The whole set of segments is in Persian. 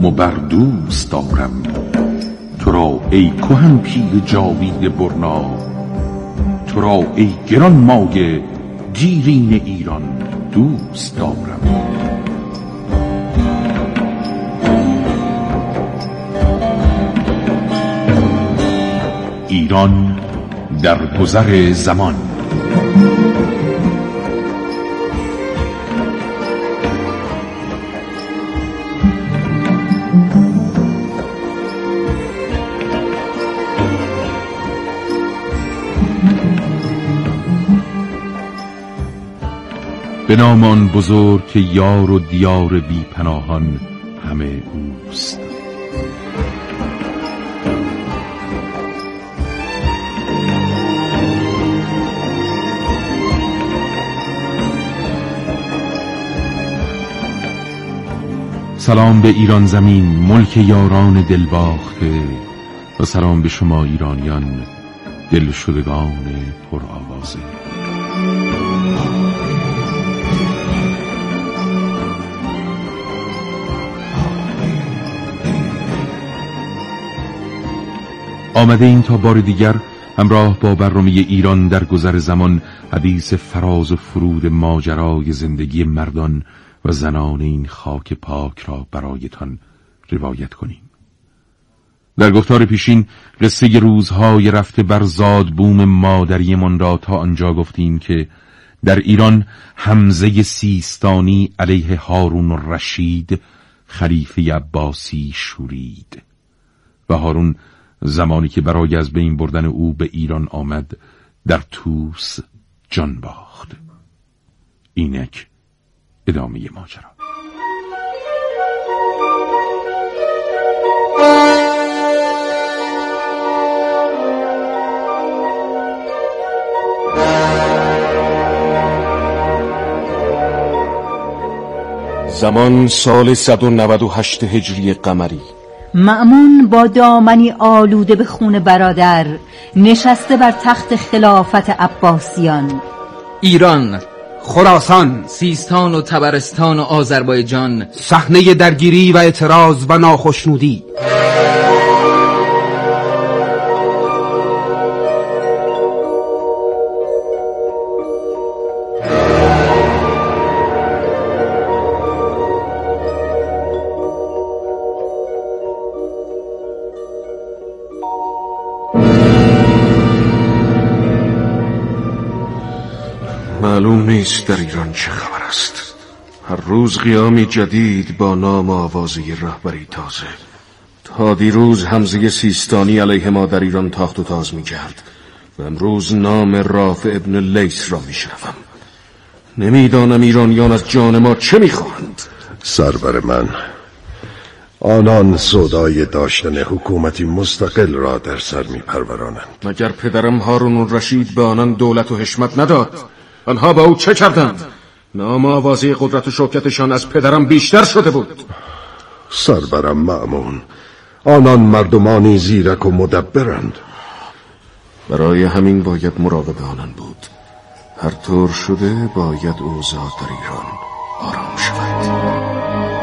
بوم و بر دوست دارم. تو را ای کهن پیر جاوید برنا. تو را ای گران مایه دیرین ایران دوست دارم. ایران در گذر زمان. به نامان بزرگ که یار و دیار بی پناهان همه اوست. سلام به ایران زمین ملک یاران دلباخته و سلام به شما ایرانیان دل شدگان پر آوازه. آمده این تا بار دیگر همراه با برنامه ایران در گذر زمان حدیث فراز و فرود ماجرای زندگی مردان و زنان این خاک پاک را برایتان روایت کنیم. در گفتار پیشین قصه روزهای رفته بر زاد بوم مادریمان را تا آنجا گفتیم که در ایران حمزه سیستانی علیه هارون رشید خلیفه عباسی شورید و هارون زمانی که برای از بین بردن او به ایران آمد در توس جان باخت. اینک ادامه ماجرا. زمان سال 198 هجری قمری. معمون با دامنی آلوده به خون برادر نشسته بر تخت خلافت عباسیان. ایران خراسان سیستان و تبرستان و آذربایجان صحنه درگیری و اعتراض و ناخشنودی. معلوم نیست در ایران چه خبر است. هر روز قیامی جدید با نام آوازه رهبری تازه. تا دیروز همزه سیستانی علیه ما در ایران تاخت و تاز می کرد و امروز نام رافع ابن لیس را می شنفم نمی‌دانم ایرانیان از جان ما چه می‌خواهند. سرور من آنان صدای داشتن حکومتی مستقل را در سر می پرورانند مگر پدرم هارون رشید به آنان دولت و حشمت نداد؟ آنها با او چه کردند؟ نام آوازی قدرت و شوکتشان از پدرم بیشتر شده بود. سرورم معمون آنان مردمانی زیرک و مدبرند. برای همین باید مراقب آنان بود. هر طور شده باید اوضاع در ایران آرام شود.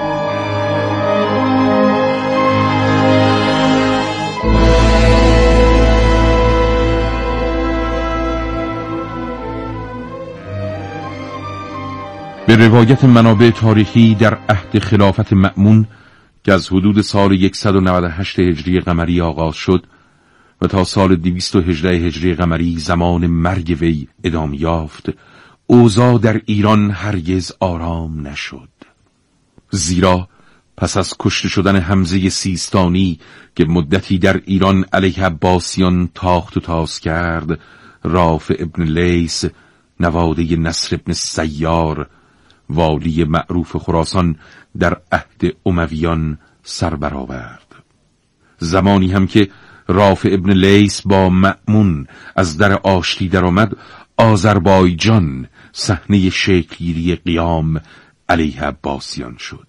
به روایت منابع تاریخی در عهد خلافت مأمون که از حدود سال 198 هجری قمری آغاز شد و تا سال 218 هجری قمری زمان مرگ وی ادامه یافت اوضاع در ایران هرگز آرام نشد. زیرا پس از کشته شدن حمزه سیستانی که مدتی در ایران علیه عباسیان تاخت و تاز کرد رافع ابن لیس نواده نصر ابن سیار والی معروف خراسان در عهد امویان سر برآورد. زمانی هم که رافع ابن لیس با مأمون از در آشتی درآمد آذربایجان صحنه شکلگیری قیام علیه عباسیان شد.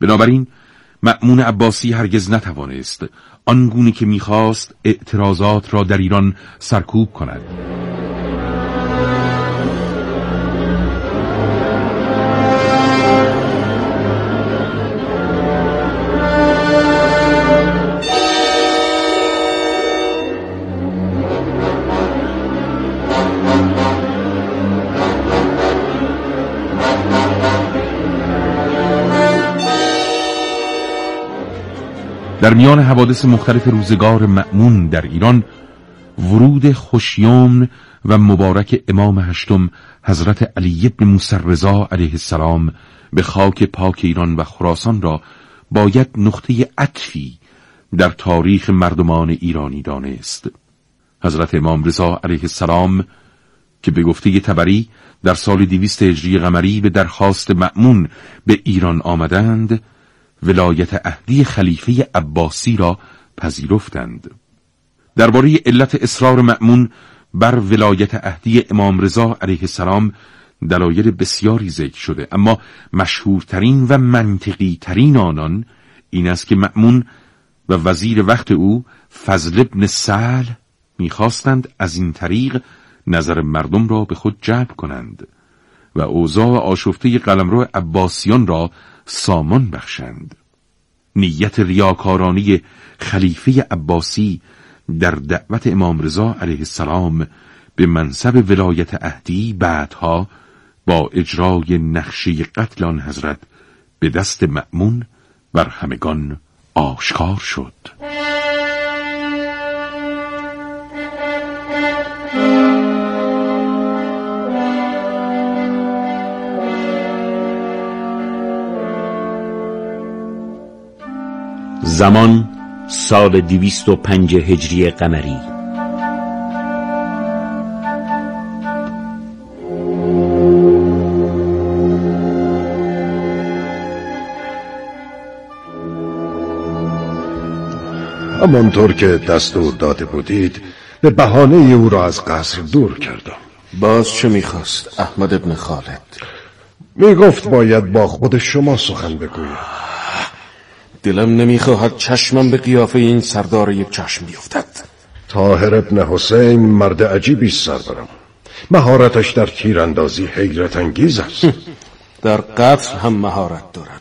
بنابراین مأمون عباسی هرگز نتوانست آنگونه که می‌خواست اعتراضات را در ایران سرکوب کند. در میان حوادث مختلف روزگار مأمون در ایران ورود خوشیوم و مبارک امام هشتم حضرت علی بن موسی رضا علیه السلام به خاک پاک ایران و خراسان را باید نقطه عطفی در تاریخ مردمان ایرانی دانست. حضرت امام رضا علیه السلام که به گفته تبری در سال دیویست هجری قمری به درخواست مأمون به ایران آمدند ولایت اهدی خلیفه عباسی را پذیرفتند. درباره علت اصرار مأمون بر ولایت اهدی امام رضا علیه السلام دلایل بسیاری ذکر شده اما مشهورترین و منطقی ترین آنان این است که مأمون و وزیر وقت او فضل ابن سهل می‌خواستند از این طریق نظر مردم را به خود جلب کنند و اوضاع آشفته قلمرو عباسیان را سامان بخشند. نیت ریاکارانی خلیفه عباسی در دعوت امام رضا علیه السلام به منصب ولایت اهدی بعدها با اجرای نقشه قتل آن حضرت به دست مأمون بر همگان آشکار شد. زمان سال دویست و پنج هجری قمری. همانطور که دستور داده بودید به بهانه او را از قصر دور کردم. باز چه می‌خواست؟ احمد ابن خالد. می‌گفت باید با خود شما سخن بگویم دلم نمی‌خواهد چشمم به قیافه این سردار یک چشم بیفتد. تاهر ابن حسین مرد عجیبی سربرم مهارتش در تیراندازی حیرت انگیز است. در قتل هم مهارت دارد.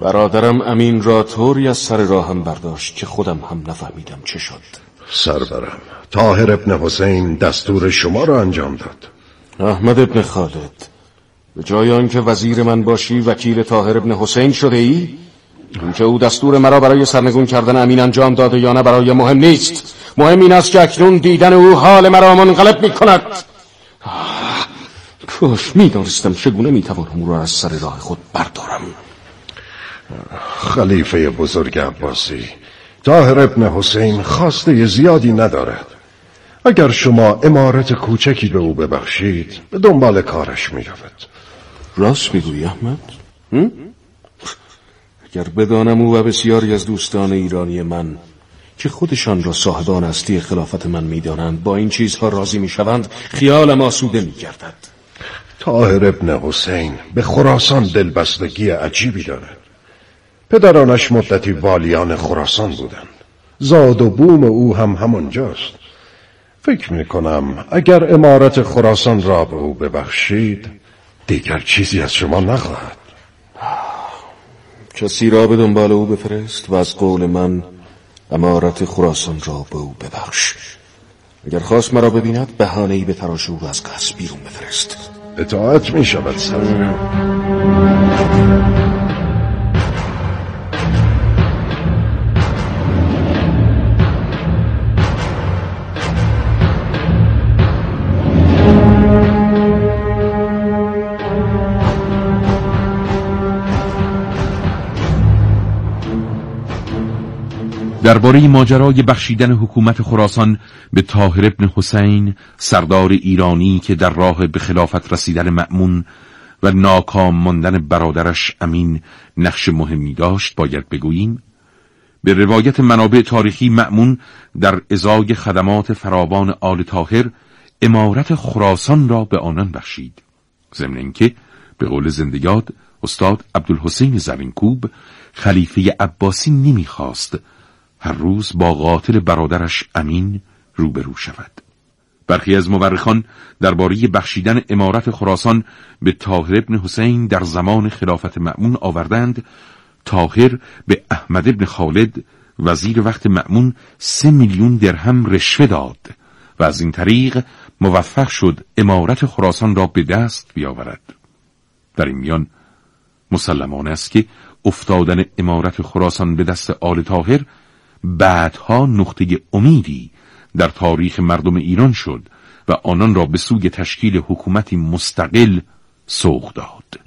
برادرم امین را طوری از سر راهم برداشت که خودم هم نفهمیدم چه شد. سربرم تاهر ابن حسین دستور شما را انجام داد. احمد ابن خالد به جای آنکه وزیر من باشی وکیل تاهر ابن حسین شده ای؟ اینکه او دستور مرا برای سرنگون کردن امین انجام داده یا نه برای مهم نیست. مهم این است که اکنون دیدن او حال مرا منقلب می کند کاش می دانستم چگونه می توانم او را از سر راه خود بردارم. خلیفه بزرگ عباسی تاهر ابن حسین خواسته زیادی ندارد. اگر شما امارت کوچکی به او ببخشید به دنبال کارش می رود راست می‌گویی احمد؟ اگر بدانم او و بسیاری از دوستان ایرانی من که خودشان را صاحبان هستی خلافت من می‌دانند با این چیزها راضی می‌شوند خیالم آسوده میگردد. تاهر ابن حسین به خراسان دلبستگی عجیبی دارد. پدرانش مدتی والیان خراسان بودند. زاد و بوم او هم همانجاست. فکر می کنم اگر امارت خراسان را به او ببخشید دیگر چیزی از شما نخواهد. کسی را به دنبال او بفرست و از قول من امارت خراسان را به او ببخش. اگر خواست مرا ببیند بهانه‌ای به تراش او از قصد بیرون بفرست. اطاعت می شود سرزنم درباره ماجرای بخشیدن حکومت خراسان به طاهر ابن حسین سردار ایرانی که در راه به خلافت رسیدن مأمون و ناکام ماندن برادرش امین نقش مهمی داشت باید بگوییم. به روایت منابع تاریخی مأمون در ازای خدمات فراوان آل طاهر امارت خراسان را به آنان بخشید. ضمن اینکه به قول زندگیات استاد عبدالحسین زرینکوب خلیفه عباسی نمی‌خواست هر روز با قاتل برادرش امین روبرو شود. برخی از مورخان درباره بخشیدن امارت خراسان به طاهر ابن حسین در زمان خلافت مأمون آوردند. طاهر به احمد ابن خالد وزیر وقت مأمون سه میلیون درهم رشوه داد و از این طریق موفق شد امارت خراسان را به دست بیاورد. در این میان مسلمان است که افتادن امارت خراسان به دست آل تاهر بعدها نقطه امیدی در تاریخ مردم ایران شد و آنان را به سوی تشکیل حکومتی مستقل سوق داد.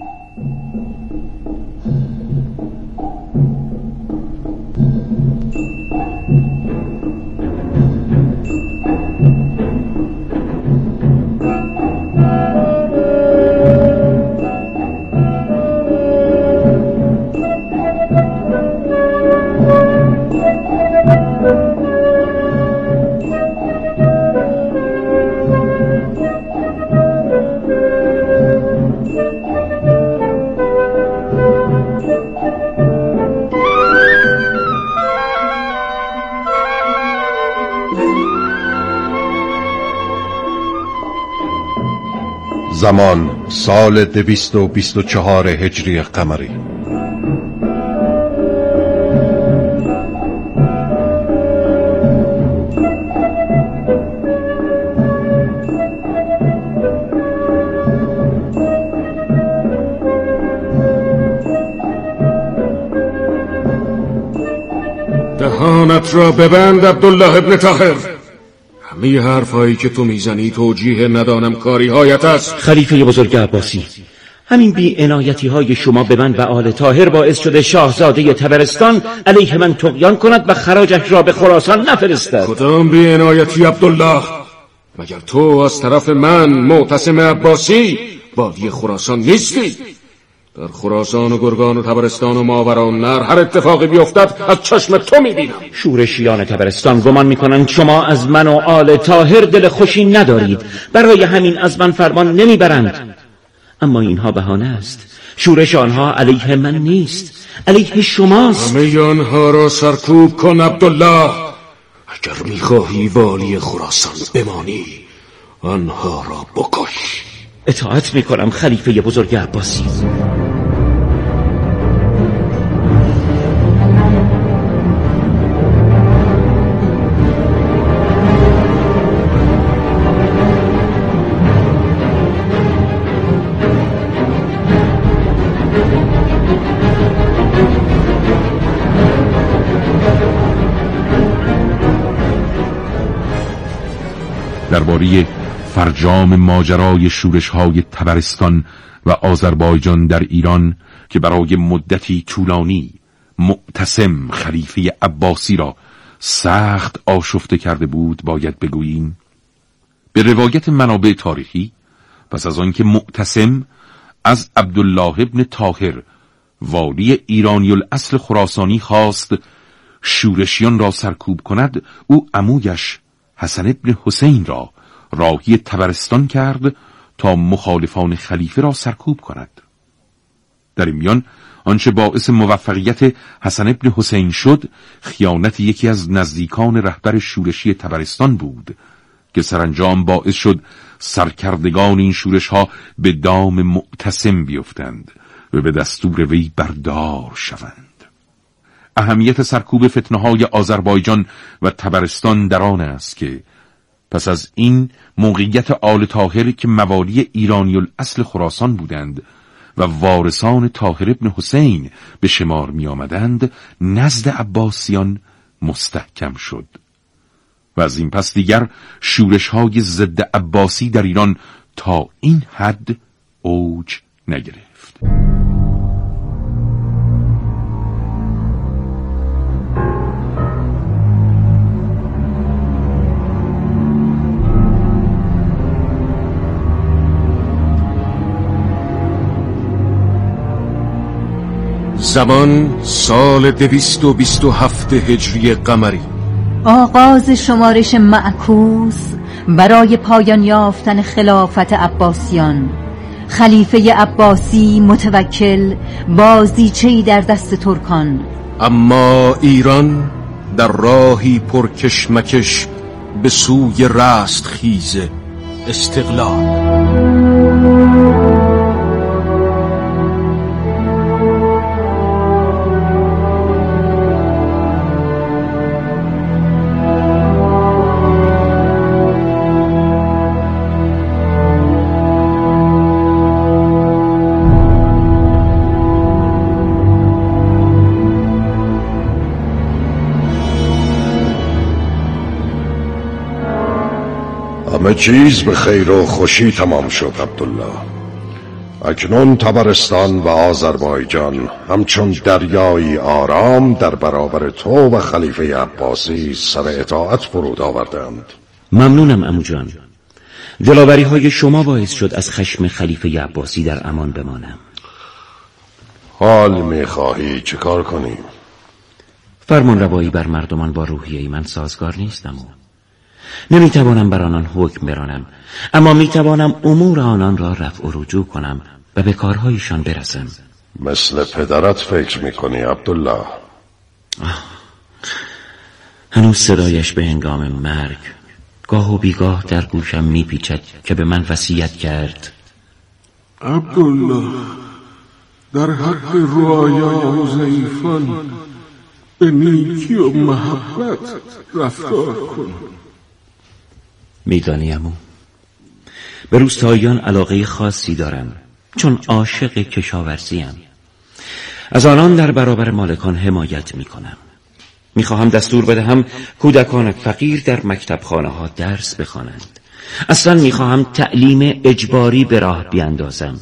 زمان سال دویست و بیست و چهار هجری قمری. دهانت را ببند عبدالله ابن طاهر. همه حرفهایی که تو می‌زنی توجیه ندانم کاری هایت است. خلیفه بزرگ عباسی همین بی انایتی های شما به من و آل تاهر باعث شده شاهزاده تبرستان علیه من تقیان کند و خراجش را به خراسان نفرستد. کدام بی انایتی عبدالله؟ مگر تو از طرف من معتصم عباسی بادی خراسان نیستی؟ در خراسان و گرگان و تبرستان و ماوران نر هر اتفاقی بیفتد از چشم تو می‌بینم. شورشیان تبرستان گمان می‌کنند شما از من و آل تاهر دل خوشی ندارید. برای همین از من فرمان نمی‌برند. اما اینها بهانه است. شورش آنها علیه من نیست. علیه شماست. همه آنها را سرکوب کن عبدالله. اگر می‌خواهی والی خراسان بمانی آنها را بکش. اطاعت می‌کنم خلیفه بزرگ عباسی. درباره فرجام ماجرای شورش های تبرستان و آذربایجان در ایران که برای مدتی طولانی معتصم خلیفه عباسی را سخت آشفته کرده بود باید بگوییم. به روایت منابع تاریخی پس از آنکه معتصم از عبدالله ابن طاهر والی ایرانی الاصل خراسانی خواست شورشیان را سرکوب کند او عمویش حسن ابن حسین را راهی تبرستان کرد تا مخالفان خلیفه را سرکوب کند. در این میان آنچه باعث موفقیت حسن ابن حسین شد خیانت یکی از نزدیکان رهبر شورشی تبرستان بود که سرانجام باعث شد سرکردگان این شورش ها به دام معتصم بیفتند و به دستور وی بردار شوند. اهمیت سرکوب فتنه های آذربایجان و تبرستان در آن است که پس از این موقعیت آل تاهر که موالی ایرانی الاصل خراسان بودند و وارثان تاهر ابن حسین به شمار می آمدند نزد عباسیان مستحکم شد. و از این پس دیگر شورش های ضد عباسی در ایران تا این حد اوج نگرفت. زمان سال دویست و بیست و هفت هجری قمری. آغاز شمارش معکوس برای پایان یافتن خلافت عباسیان. خلیفه عباسی متوکل بازیچهی در دست ترکان. اما ایران در راهی پرکشمکش به سوی رست خیز استقلال. چیز به خیر و خوشی تمام شد عبدالله. اکنون تبرستان و آذربایجان همچون دریایی آرام در برابر تو و خلیفه عباسی سر اطاعت فرود آوردند. ممنونم امو جان. دلاوری های شما باعث شد از خشم خلیفه عباسی در امان بمانم. حال می‌خواهی چه کار کنیم؟ فرمان روایی بر مردمان با روحیه من سازگار نیستم. نمی‌توانم بر آنان حکم برانم اما می‌توانم امور آنان را رفع و رجوع کنم و به کارهایشان برسم. مثل پدرت فکر می‌کنی عبدالله. هنوز صدایش به هنگام مرگ گاه و بیگاه در گوشم میپیچد که به من وصیت کرد. عبدالله در حق روایان و ضعیفان به نیکی و محبت رفتار کن. میدانیمو به روستاییان علاقه خاصی دارم چون عاشق کشاورزیم. از آنان در برابر مالکان حمایت می‌کنم. می‌خواهم دستور بدهم کودکان فقیر در مکتب خانه ها درس بخوانند. اصلا می‌خواهم تعلیم اجباری به راه بیاندازم.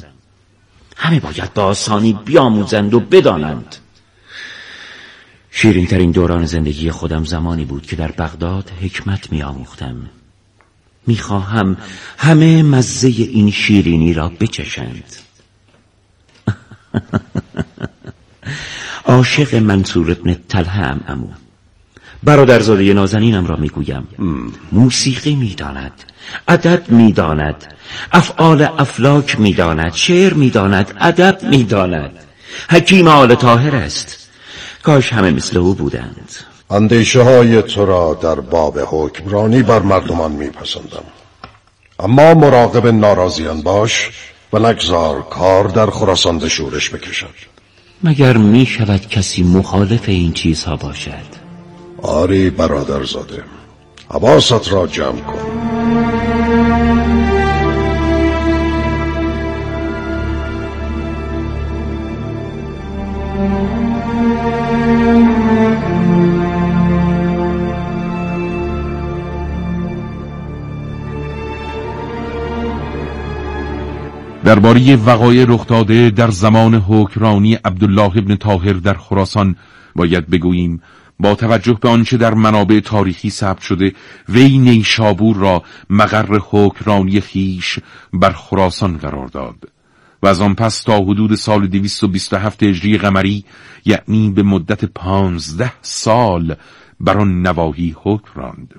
همه باید با آسانی بیاموزند و بدانند. شیرین ترین دوران زندگی خودم زمانی بود که در بغداد حکمت میآموختم. می‌خواهم همه مزه این شیرینی را بچشند. عاشق منصور ابن تله هم امو. برادرزاده نازنینم را می‌گویم. موسیقی می‌داند ادب می‌داند افعال افلاک می‌داند شعر می‌داند ادب می‌داند. حکیم آل طاهر است. کاش همه مثل او بودند. اندیشه های تو را در باب حکمرانی بر مردمان میپسندم. اما مراقب ناراضیان باش و نگذار کار در خراسان شورش بکشد. مگر می شود کسی مخالف این چیزها باشد؟ آری برادرزاده حواست را جمع کن. درباره وقایع رخ داده در زمان حکرانی عبدالله ابن طاهر در خراسان باید بگوییم با توجه به آنچه در منابع تاریخی ثبت شده وی نیشابور را مقر حکرانی خیش بر خراسان قرار داد. و از آن پس تا حدود سال 227 هجری قمری یعنی به مدت پانزده سال بر آن نواحی حکم راند.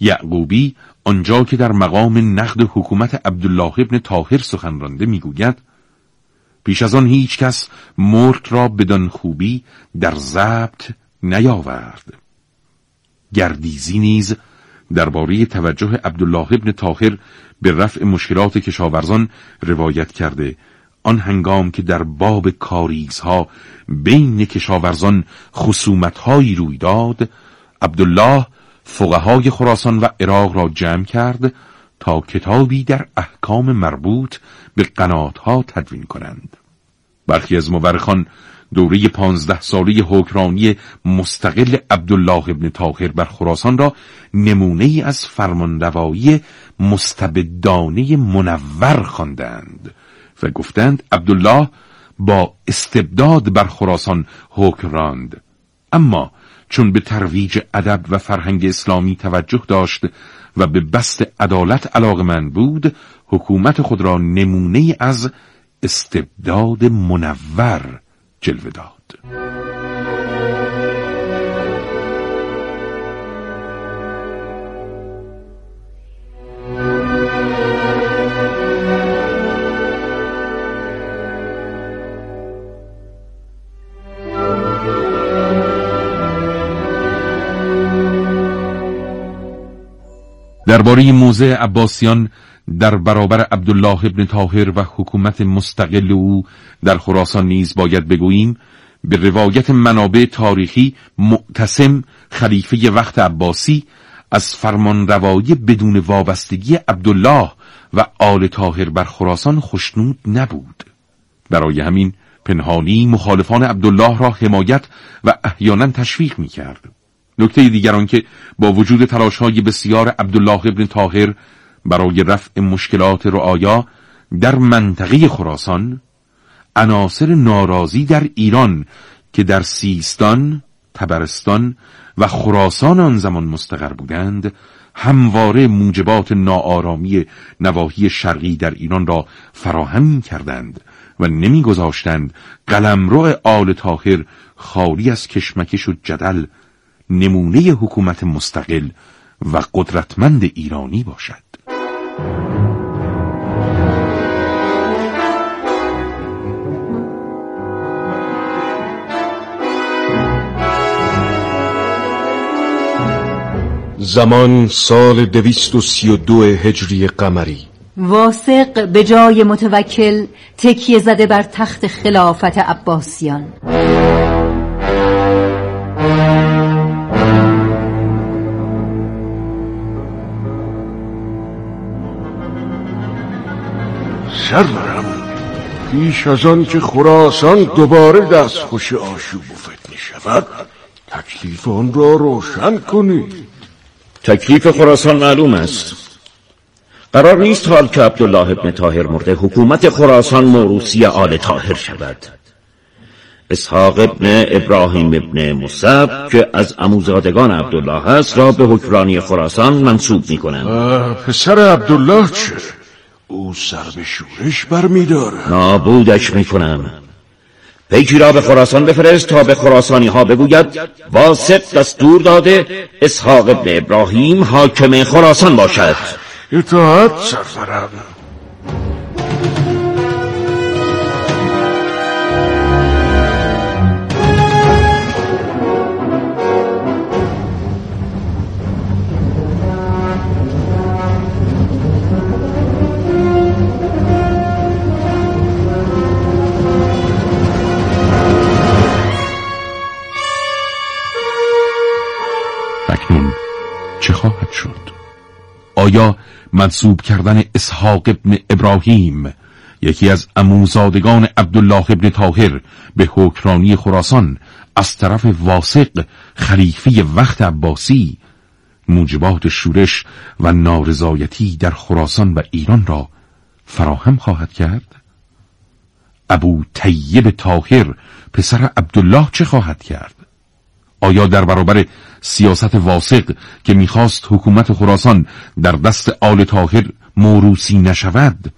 یعقوبی آنجا که در مقام نقد حکومت عبدالله ابن طاهر سخن رانده می‌گوید پیش از آن هیچ کس مرد را بدان خوبی در ضبط نیاورد. گردیزی نیز درباره توجه عبدالله ابن طاهر به رفع مشکلات کشاورزان روایت کرده. آن هنگام که در باب کاریزها بین کشاورزان خصومتهایی روی داد عبدالله فقهای خراسان و عراق را جمع کرد تا کتابی در احکام مربوط به قناتها تدوین کنند. برخی از مورخان دوره پانزده ساله حکرانی مستقل عبدالله ابن طاهر بر خراسان را نمونه ای از فرمانروایی مستبدانه منور خواندند و گفتند عبدالله با استبداد بر خراسان حکم راند. اما چون به ترویج ادب و فرهنگ اسلامی توجه داشت و به بست عدالت من بود حکومت خود را نمونه از استبداد منور جلوه داد. درباره موزه عباسیان در برابر عبدالله ابن طاهر و حکومت مستقل او در خراسان نیز باید بگوییم به روایت منابع تاریخی معتصم خلیفه وقت عباسی از فرمان روایی بدون وابستگی عبدالله و آل طاهر بر خراسان خشنود نبود. برای همین پنهانی مخالفان عبدالله را حمایت و احیانا تشویق می کرد نکته دیگر که با وجود تلاش های بسیار عبدالله ابن طاهر برای رفع مشکلات رعایا در منطقه خراسان عناصر ناراضی در ایران که در سیستان، تبرستان و خراسان آن زمان مستقر بودند همواره موجبات ناآرامی نواحی شرقی در ایران را فراهم کردند و نمیگذاشتند قلمرو آل تاهر خالی از کشمکش و جدل نمونه حکومت مستقل و قدرتمند ایرانی باشد. زمان سال دویست و سی و دو هجری قمری. واسق به جای متوکل تکیه زده بر تخت خلافت عباسیان. سرورم پیش از آن که خراسان دوباره دست خوش آشوب و فتنه شود تکلیف آن را روشن کنی تکلیف خراسان معلوم است. قرار نیست حال که عبدالله ابن تاهر مرده حکومت خراسان موروسی آل تاهر شود. اسحاق ابن ابراهیم ابن مصب که از اموزادگان عبدالله است را به حکرانی خراسان منصوب می کنند پسر عبدالله چه؟ او سر به شورش برمیداره نابودش می کنم پیکی را به خراسان بفرست تا به خراسانی ها بگوید واسق دستور داده اسحاق ابن ابراهیم حاکم خراسان باشد. اطاعت سرورم منصوب کردن اسحاق ابن ابراهیم یکی از اموزادگان عبدالله ابن طاهر به حکرانی خراسان از طرف واسق خلیفه وقت عباسی موجبات شورش و نارضایتی در خراسان و ایران را فراهم خواهد کرد؟ ابو طیب طاهر پسر عبدالله چه خواهد کرد؟ آیا در برابر سیاست واسق که می‌خواست حکومت خراسان در دست آل تاهر موروسی نشود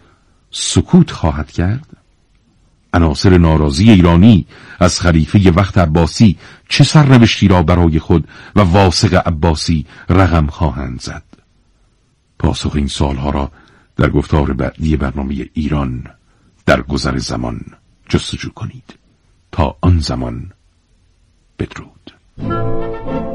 سکوت خواهد کرد؟ عناصر ناراضی ایرانی از خلیفه وقت عباسی چه سرنوشتی را برای خود و واسق عباسی رقم خواهند زد؟ پاسخ این سالها را در گفتار بعدی برنامه ایران در گذر زمان جستجو کنید تا آن زمان بدرود Thank you.